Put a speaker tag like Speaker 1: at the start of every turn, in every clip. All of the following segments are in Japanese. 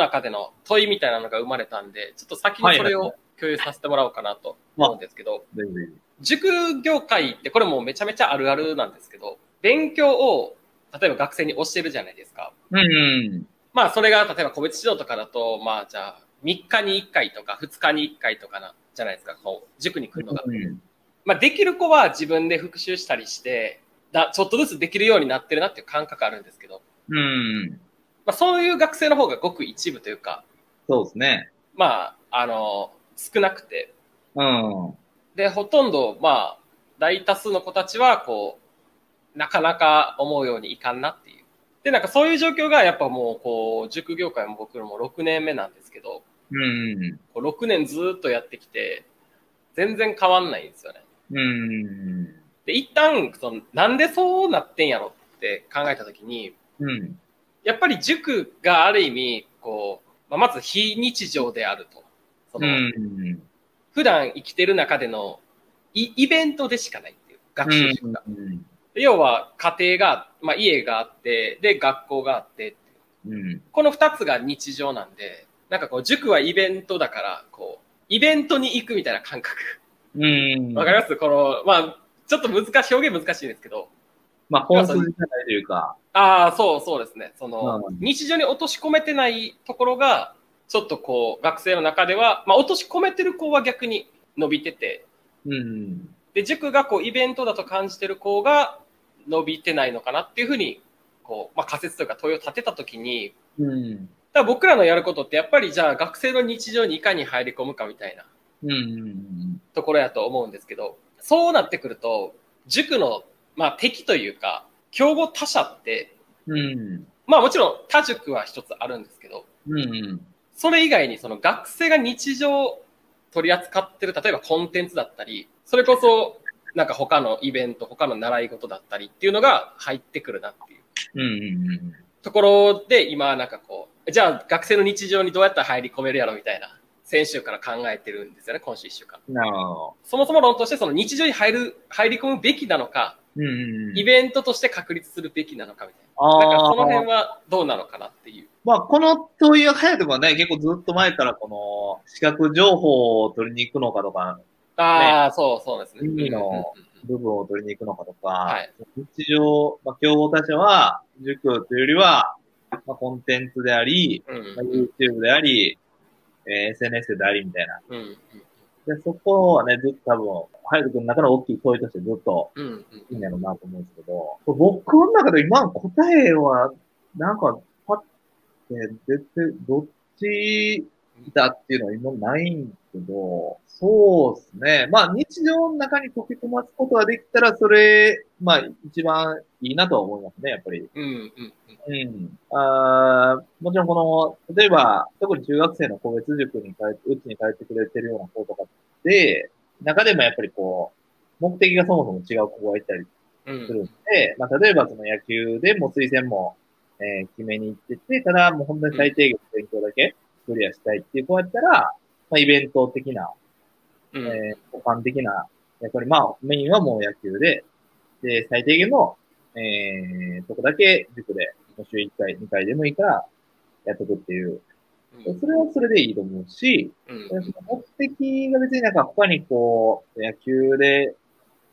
Speaker 1: 中での問いみたいなのが生まれたんで、ちょっと先にそれを共有させてもらおうかなと思うんですけど、塾業界ってこれもうめちゃめちゃあるあるなんですけど、勉強を例えば学生に教えるじゃないですか。
Speaker 2: うんうん。
Speaker 1: まあそれが例えば個別指導とかだと、まあじゃあ3日に1回とか2日に1回とかな、じゃないですか、こう塾に来るのが。
Speaker 2: うん
Speaker 1: まあできる子は自分で復習したりして、だちょっとずつできるようになってるなっていう感覚あるんですけど、
Speaker 2: うん。
Speaker 1: まあそういう学生の方がごく一部というか、
Speaker 2: そうですね。
Speaker 1: まあ、あの、少なくて、
Speaker 2: うん。
Speaker 1: で、ほとんど、まあ、大多数の子たちは、こう、なかなか思うようにいかんなっていう。で、なんかそういう状況が、やっぱもう、こう、塾業界も僕らも6年目なんですけど、
Speaker 2: うん。
Speaker 1: こう6年ずーっとやってきて、全然変わんないんですよね。
Speaker 2: うん。
Speaker 1: で、一旦、その、なんでそうなってんやろって考えたときに、
Speaker 2: うん。
Speaker 1: やっぱり塾がある意味、こう、まあ、まず非日常であると。その、
Speaker 2: うん。
Speaker 1: 普段生きてる中でのイイベントでしかないっていう、学習塾が。
Speaker 2: うん。
Speaker 1: で要は家庭が、まあ、家があって、で、学校があってっていう
Speaker 2: うん。
Speaker 1: この二つが日常なんで、なんかこう、塾はイベントだから、こう、イベントに行くみたいな感覚。
Speaker 2: うん。
Speaker 1: わかります？この、まあ、ちょっと難しい、表現難しいんですけど。
Speaker 2: まあ、本筋じゃないというか。
Speaker 1: ああ、そうそうですね。その、
Speaker 2: うん
Speaker 1: 日常に落とし込めてないところが、ちょっとこう、学生の中では、まあ、落とし込めてる子は逆に伸びてて、
Speaker 2: うん。
Speaker 1: で、塾がこう、イベントだと感じてる子が伸びてないのかなっていうふうに、こう、まあ、仮説というか問いを立てたときに、
Speaker 2: うん。
Speaker 1: だ僕らのやることってやっぱりじゃあ学生の日常にいかに入り込むかみたいな
Speaker 2: うん。
Speaker 1: ところやと思うんですけど、そうなってくると、塾の、まあ、敵というか、競合他社って、
Speaker 2: うん。
Speaker 1: まあもちろん他塾は一つあるんですけど、
Speaker 2: うん。
Speaker 1: それ以外にその学生が日常取り扱ってる、例えばコンテンツだったり、それこそなんか他のイベント、他の習い事だったりっていうのが入ってくるなっていう
Speaker 2: うん。
Speaker 1: ところで今なんかこう、じゃあ学生の日常にどうやったら入り込めるやろみたいな、先週から考えてるんですよね、今週一週間。そもそも論としてその日常に入る、入り込むべきなのか。イベントとして確立するべきなのかみたいな。
Speaker 2: あ
Speaker 1: なんかその
Speaker 2: あ
Speaker 1: 辺はどうなのかなっていう。
Speaker 2: まあ、この問いが早くはね、結構ずっと前からこの、視覚情報を取りに行くのかとか、
Speaker 1: ああ、そうそうですね。
Speaker 2: 意味の部分を取りに行くのかとか、
Speaker 1: はい
Speaker 2: 日常、まあ、競合他社は、塾というよりは、まあ、コンテンツであり、
Speaker 1: うん
Speaker 2: まあ、YouTube であり、えー SNS でありみたいな。
Speaker 1: うんうん
Speaker 2: で、そこはね、ずっと多分、ハヤト君の中の大きい問いとしてずっと
Speaker 1: うんうん。
Speaker 2: いいんやろうなと思うんですけど、僕の中で今の答えは、なんか、パッて出て、どっちだっていうのは今ないんけど、そうですね。まあ日常の中に溶け込ますことができたら、それ、まあ一番いいなとは思いますね、やっぱり。
Speaker 1: うんうん
Speaker 2: うん。あーもちろんこの、例えば、特に中学生の個別塾に帰って、うちに帰ってくれてるような子とかって、中でもやっぱりこう、目的がそもそも違う子がいたり
Speaker 1: うん
Speaker 2: するんで、まあ、例えばその野球でも推薦も、えー決めに行ってて、ただもう本当に最低限の勉強だけクリアしたいっていう子やったら、まあ、イベント的な、
Speaker 1: うん
Speaker 2: えー、補完的な、やっぱりまあ、メインはもう野球で、で、最低限の、えー、とこだけ塾で、週1回、2回でもいいから、やっとくっていう。それはそれでいいと思うし、目的が別になんか他にこう、野球で、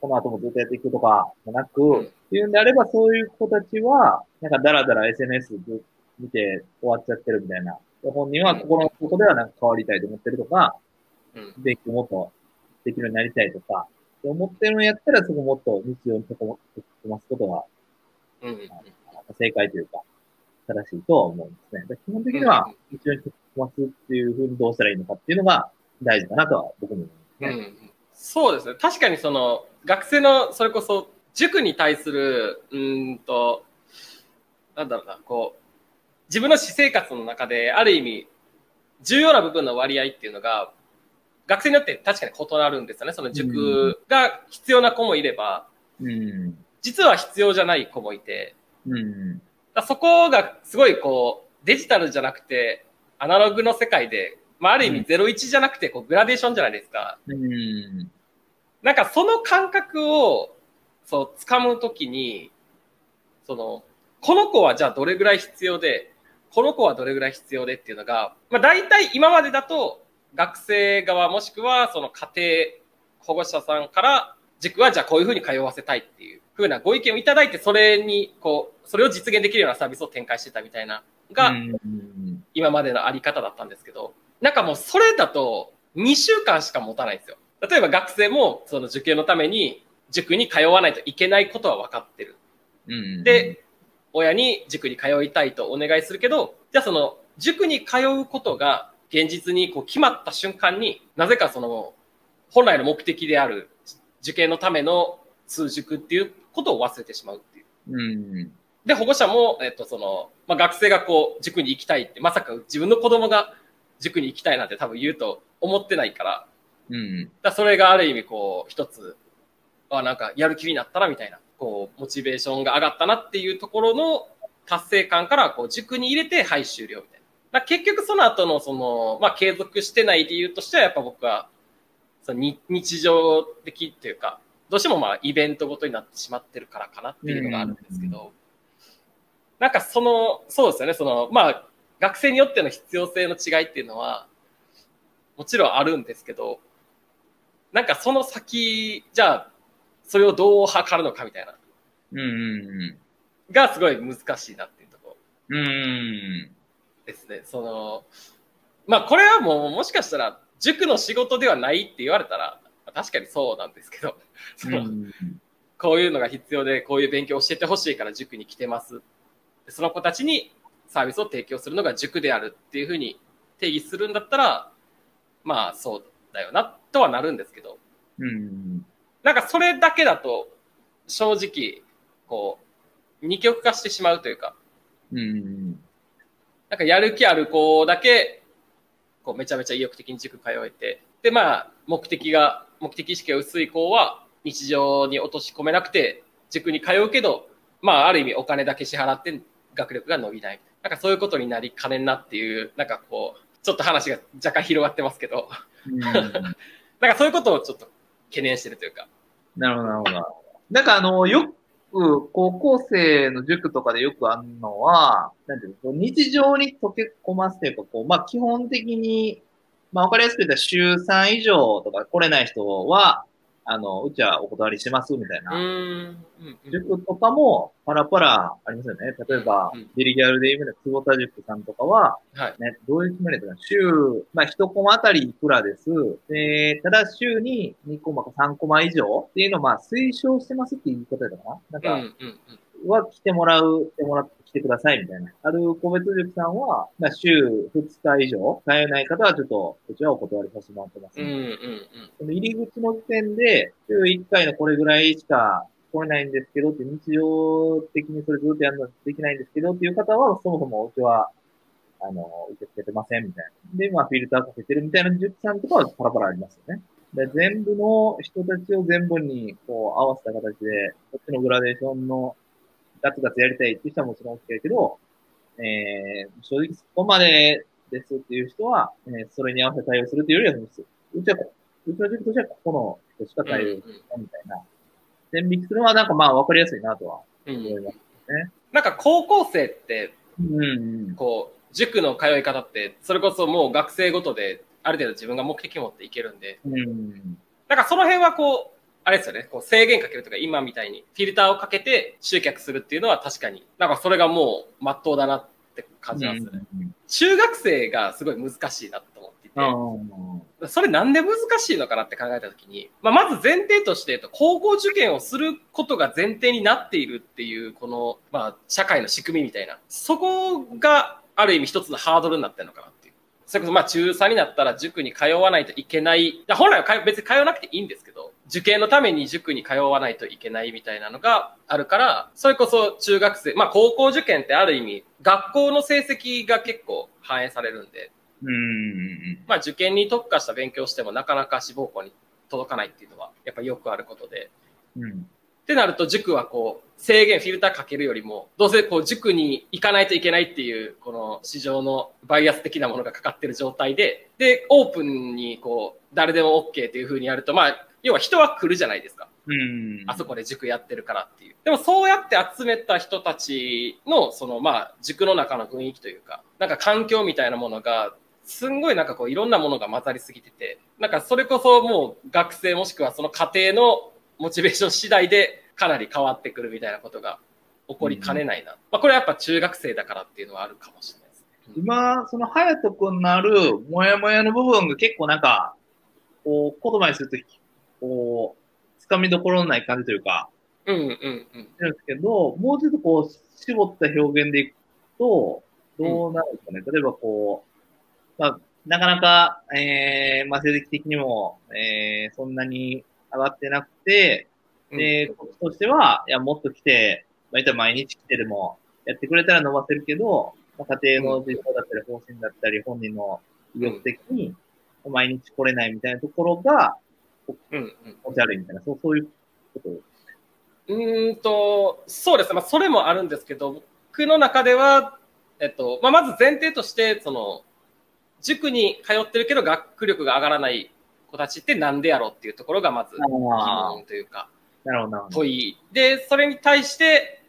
Speaker 2: この後もずっとやっていくとかもなく、
Speaker 1: うん
Speaker 2: っていうんであれば、そういう子たちは、なんかダラダラ SNS 見て終わっちゃってるみたいな。本人は心の底ではなんか変わりたいと思ってるとか、
Speaker 1: うん
Speaker 2: 勉強もっとできるようになりたいとか、って思ってるのやったら、そこもっと日常に溶け込ますことが
Speaker 1: うんうん
Speaker 2: 正解というか、正しいとは思うんですね。で基本的には、日常に溶け込ますっていうふうにどうしたらいいのかっていうのが大事かなとは僕も思いますね。
Speaker 1: うんそうですね。確かにその、学生の、それこそ、塾に対する、うーんと、なんだろうな、こう、自分の私生活の中で、ある意味、重要な部分の割合っていうのが、学生によって確かに異なるんですよね。その塾が必要な子もいれば、
Speaker 2: うん。
Speaker 1: 実は必要じゃない子もいて、
Speaker 2: うん。
Speaker 1: だそこがすごいこう、デジタルじゃなくて、アナログの世界で、まあ、ある意味01じゃなくて、こう、グラデーションじゃないですか。
Speaker 2: うん。
Speaker 1: なんかその感覚を、そう、掴むときに、その、この子はじゃあどれぐらい必要で、この子はどれぐらい必要でっていうのが、まあ、大体今までだと学生側もしくはその家庭保護者さんから塾はじゃあこういうふうに通わせたいっていうふうなご意見をいただいてそれにこうそれを実現できるようなサービスを展開してたみたいなが今までのあり方だったんですけどなんかもうそれだと2週間しか持たないんですよ。例えば学生もその受験のために塾に通わないといけないことは分かってる。で、親に塾に通いたいとお願いするけど、じゃあその塾に通うことが現実にこう決まった瞬間になぜかその本来の目的である受験のための通塾っていうことを忘れてしまうっていう。
Speaker 2: うん。
Speaker 1: で、保護者も、えっと、その、まあ、学生がこう、塾に行きたいって、まさか自分の子供が塾に行きたいなんて多分言うと思ってないから、
Speaker 2: うん。
Speaker 1: だそれがある意味こう、一つ、あ、なんかやる気になったなみたいな、こう、モチベーションが上がったなっていうところの達成感から、こう、塾に入れて、はい、終了みたいな。結局その後の、その、まあ、継続してない理由としては、やっぱ僕は、その日常的っていうか、どうしてもまあ、イベントごとになってしまってるからかなっていうのがあるんですけど、なんかその、そうですよね、その、まあ、学生によっての必要性の違いっていうのは、もちろんあるんですけど、なんかその先、じゃあ、それをどう測るのかみたいな、
Speaker 2: うん。うん。
Speaker 1: がすごい難しいなっていうところ
Speaker 2: うん。
Speaker 1: ですね。その、まあこれはもうもしかしたら塾の仕事ではないって言われたら、確かにそうなんですけど、そのこういうのが必要で、こういう勉強を教えてほしいから塾に来てます。でその子たちにサービスを提供するのが塾であるっていうふうに定義するんだったら、まあそうだよなとはなるんですけど、
Speaker 2: うん。
Speaker 1: なんかそれだけだと正直、こう、二極化してしまうというか、
Speaker 2: うん。
Speaker 1: なんかやる気ある子だけ、こうめちゃめちゃ意欲的に塾通えて、でまあ目的が、目的意識が薄い子は日常に落とし込めなくて、塾に通うけど、まあある意味お金だけ支払って学力が伸びない。なんかそういうことになりかねんなっていう、なんかこう、ちょっと話が若干広がってますけど、なんかそういうことをちょっと懸念してるというか。
Speaker 2: なるほど、なるほど。なんかあの、よく、高校生の塾とかでよくあるのは、なんていうの、日常に溶け込ますというか、こう、まあ基本的に、まあわかりやすく言ったら週3以上とか来れない人は、あの、うちはお断りしますみたいうな。塾とかもパラパラありますよね。例えば
Speaker 1: うん、
Speaker 2: デリギャルで有名な久保田塾さんとかは、
Speaker 1: はい。
Speaker 2: ね、どういう決まりだったかな週、まあ、1コマあたりいくらです。で、ただ週に2コマか3コマ以上っていうのをまあ推奨してますっていう言い方だかななんか。は来てもらう、来てもらって来てくださいみたいな。ある個別塾さんは、まあ、週2日以上通えない方はちょっと、こちらお断りさせてもらってます、
Speaker 1: うんうんうん。
Speaker 2: その入り口の時点で、週1回のこれぐらいしか来れないんですけどって、日常的にそれずっとやるのできないんですけどっていう方は、そもそもうちは、あの、受け付けてませんみたいな。で、まあ、フィルターかけてるみたいな塾さんとかはパラパラありますよね。で全部の人たちを全部にこう合わせた形で、こっちのグラデーションのガツガツやりたいっていう人はもちろん OK だけど、えー、正直そこまでですっていう人は、えーそれに合わせて対応するっていうよりは、うちはこ、うちの塾としてはここの人しか対応しないみたいな。線引きするのはなんかまあ分かりやすいなとは
Speaker 1: うんうん
Speaker 2: 思います。
Speaker 1: なんか高校生って、
Speaker 2: うんうん。
Speaker 1: こう、塾の通い方って、それこそもう学生ごとで、ある程度自分が目的を持っていけるんで、
Speaker 2: うん。
Speaker 1: なんかその辺はこう、あれですよね、こう制限かけるとか、今みたいにフィルターをかけて集客するっていうのは確かに、なんかそれがもう真っ当だなって感じますね。
Speaker 2: うん
Speaker 1: 中学生がすごい難しいなと思っていて、
Speaker 2: うん
Speaker 1: それなんで難しいのかなって考えたときに、まあ、まず前提として高校受験をすることが前提になっているっていう、この、まあ、社会の仕組みみたいな、そこがある意味一つのハードルになってるのかなっていう。それこそまあ中3になったら塾に通わないといけない。いや本来は通別に通わなくていいんですけど、受験のために塾に通わないといけないみたいなのがあるから、それこそ中学生、まあ高校受験ってある意味、学校の成績が結構反映されるんで、
Speaker 2: うん。
Speaker 1: まあ受験に特化した勉強をしてもなかなか志望校に届かないっていうのはやっぱよくあることで。
Speaker 2: うん。
Speaker 1: ってなると塾はこう制限、フィルターかけるよりも、どうせこう塾に行かないといけないっていう、この市場のバイアス的なものがかかってる状態で、で、オープンにこう、誰でも OK っていう風にやると、まあ、要は人は来るじゃないですか。
Speaker 2: うん。
Speaker 1: あそこで塾やってるからっていう。でもそうやって集めた人たちの、そのまあ、塾の中の雰囲気というか、なんか環境みたいなものが、すんごいなんかこういろんなものが混ざりすぎてて、なんかそれこそもう学生もしくはその家庭のモチベーション次第でかなり変わってくるみたいなことが起こりかねないな。まあこれはやっぱ中学生だからっていうのはあるかもしれないですね。
Speaker 2: 今、その、ハヤト君のある、もやもやの部分が結構なんか、こう、言葉にすると、こう、つかみどころのない感じというか、
Speaker 1: うんうんうん。
Speaker 2: なんですけど、もうちょっとこう、絞った表現でいくと、どうなるんですかね。例えばこう、まあ、なかなか、えー、まあ、成績的にも、えー、そんなに上がってなくて、で、こっちとしては、いや、もっと来て、まあ、毎日来てでも、やってくれたら伸ばせるけど、まあ、家庭の事情だったり、方針だったり、本人の意欲的に、毎日来れないみたいなところが、
Speaker 1: うんうん。
Speaker 2: おしゃれみたいな、そう、そういうこと。
Speaker 1: うんと、そうですね。まあ、それもあるんですけど、僕の中では、えっと、まあ、まず前提として、その、塾に通ってるけど学力が上がらない子たちってなんでやろうっていうところがまず疑問というか、
Speaker 2: なるほど、
Speaker 1: 問い。で、それに対して、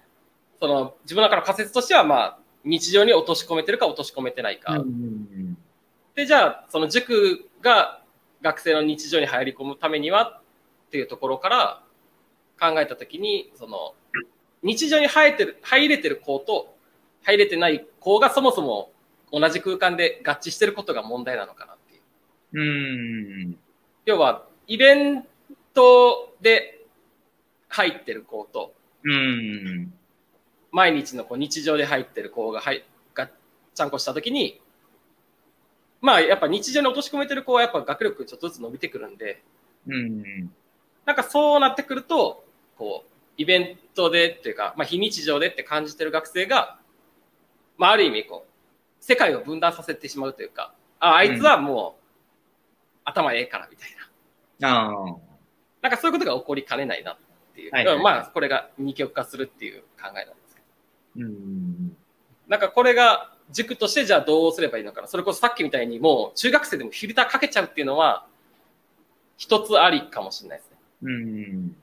Speaker 1: その、自分の中の仮説としては、まあ、日常に落とし込めてるか落とし込めてないか。で、じゃあ、その塾が学生の日常に入り込むためにはっていうところから考えたときに、その、日常に入ってる、入れてる子と入れてない子がそもそも同じ空間で合致してることが問題なのかなっていう。
Speaker 2: うん。うん。
Speaker 1: 要は、イベントで入ってる子と、
Speaker 2: うん。
Speaker 1: 毎日のこう日常で入ってる子が入がちゃんこしたときに、まあやっぱ日常に落とし込めてる子はやっぱ学力ちょっとずつ伸びてくるんで、
Speaker 2: うん。
Speaker 1: なんかそうなってくると、こう、イベントでっていうか、まあ非日常でって感じてる学生が、まあある意味こう、世界を分断させてしまうというか、あ、あいつはもう、頭ええからみたいな。
Speaker 2: ああ。
Speaker 1: なんかそういうことが起こりかねないなっていう。
Speaker 2: はいはい
Speaker 1: まあこれが二極化するっていう考えなんですけど。
Speaker 2: うん。
Speaker 1: なんかこれが塾としてじゃあどうすればいいのかな。それこそさっきみたいにもう中学生でもフィルターかけちゃうっていうのは一つありかもしれないですね。
Speaker 2: うん。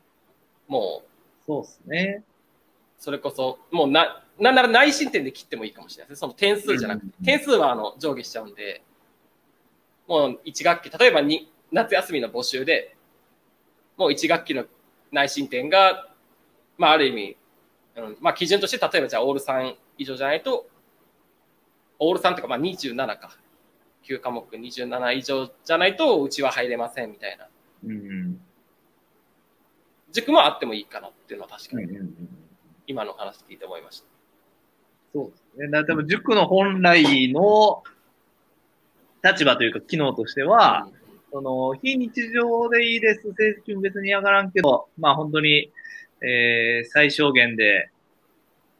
Speaker 1: もう
Speaker 2: そうですね。
Speaker 1: それこそもうな、なんなら内申点で切ってもいいかもしれないですね。その点数じゃなくて
Speaker 2: う。ん
Speaker 1: 点数はあの上下しちゃうんで、もう1学期、例えばに夏休みの募集で、もう1学期の内申点が、まあある意味、うん、まあ基準として例えばじゃあオール3以上じゃないと、オール3とかまあ27か。9科目27以上じゃないとうちは入れませんみたいな。
Speaker 2: うん。
Speaker 1: 塾もあってもいいかなっていうのは確かに。今の話聞いて思いました。
Speaker 2: そうですね。だから多分塾の本来の立場というか機能としては、その、非日常でいいです。成績も別に上がらんけど、まあ本当に、えー、最小限で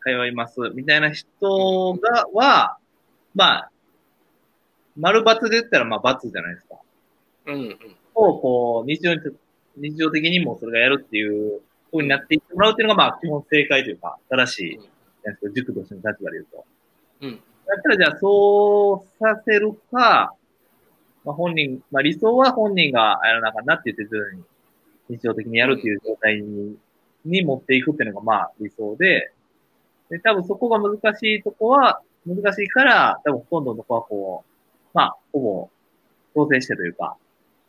Speaker 2: 通います。みたいな人が、は、まあ、丸×で言ったらまあ×じゃないですか。
Speaker 1: うんうん。
Speaker 2: を、こう、日常に、日常的にもそれがやるっていう風になっていってもらうっていうのがまあ基本正解というか、正しい、なん塾としての立場で言うと。
Speaker 1: うん。
Speaker 2: だったらじゃあそうさせるか、まあ、本人、まあ理想は本人がやらなあかんなって言ってずに日常的にやるっていう状態に,、に持っていくっていうのがまあ理想で、で、多分そこが難しいとこは、難しいから、多分ほとんどのとこはこう、まあ、ほぼ調整してというか、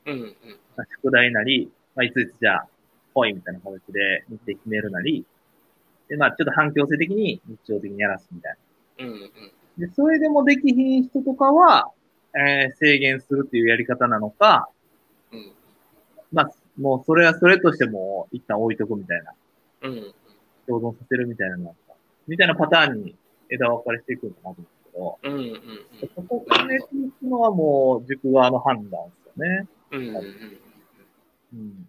Speaker 1: うんうん。
Speaker 2: まあ、宿題なり、まあ、いついつじゃあ、来いみたいな形で日程決めるなり、で、まあ、ちょっと反強制的に日常的にやらすみたいな。
Speaker 1: うんうん。
Speaker 2: で、それでもできひん人とかは、えー制限するっていうやり方なのか、
Speaker 1: うん
Speaker 2: まあ、もうそれはそれとしても一旦置いとくみたいな、
Speaker 1: うん。
Speaker 2: 共存させるみたいなのか、みたいなパターンに枝分かれしていくのかなと思うんですけど、そこを決めていくのはもう塾側の判断ですよね。
Speaker 1: うん。うんうんうん。
Speaker 2: うん。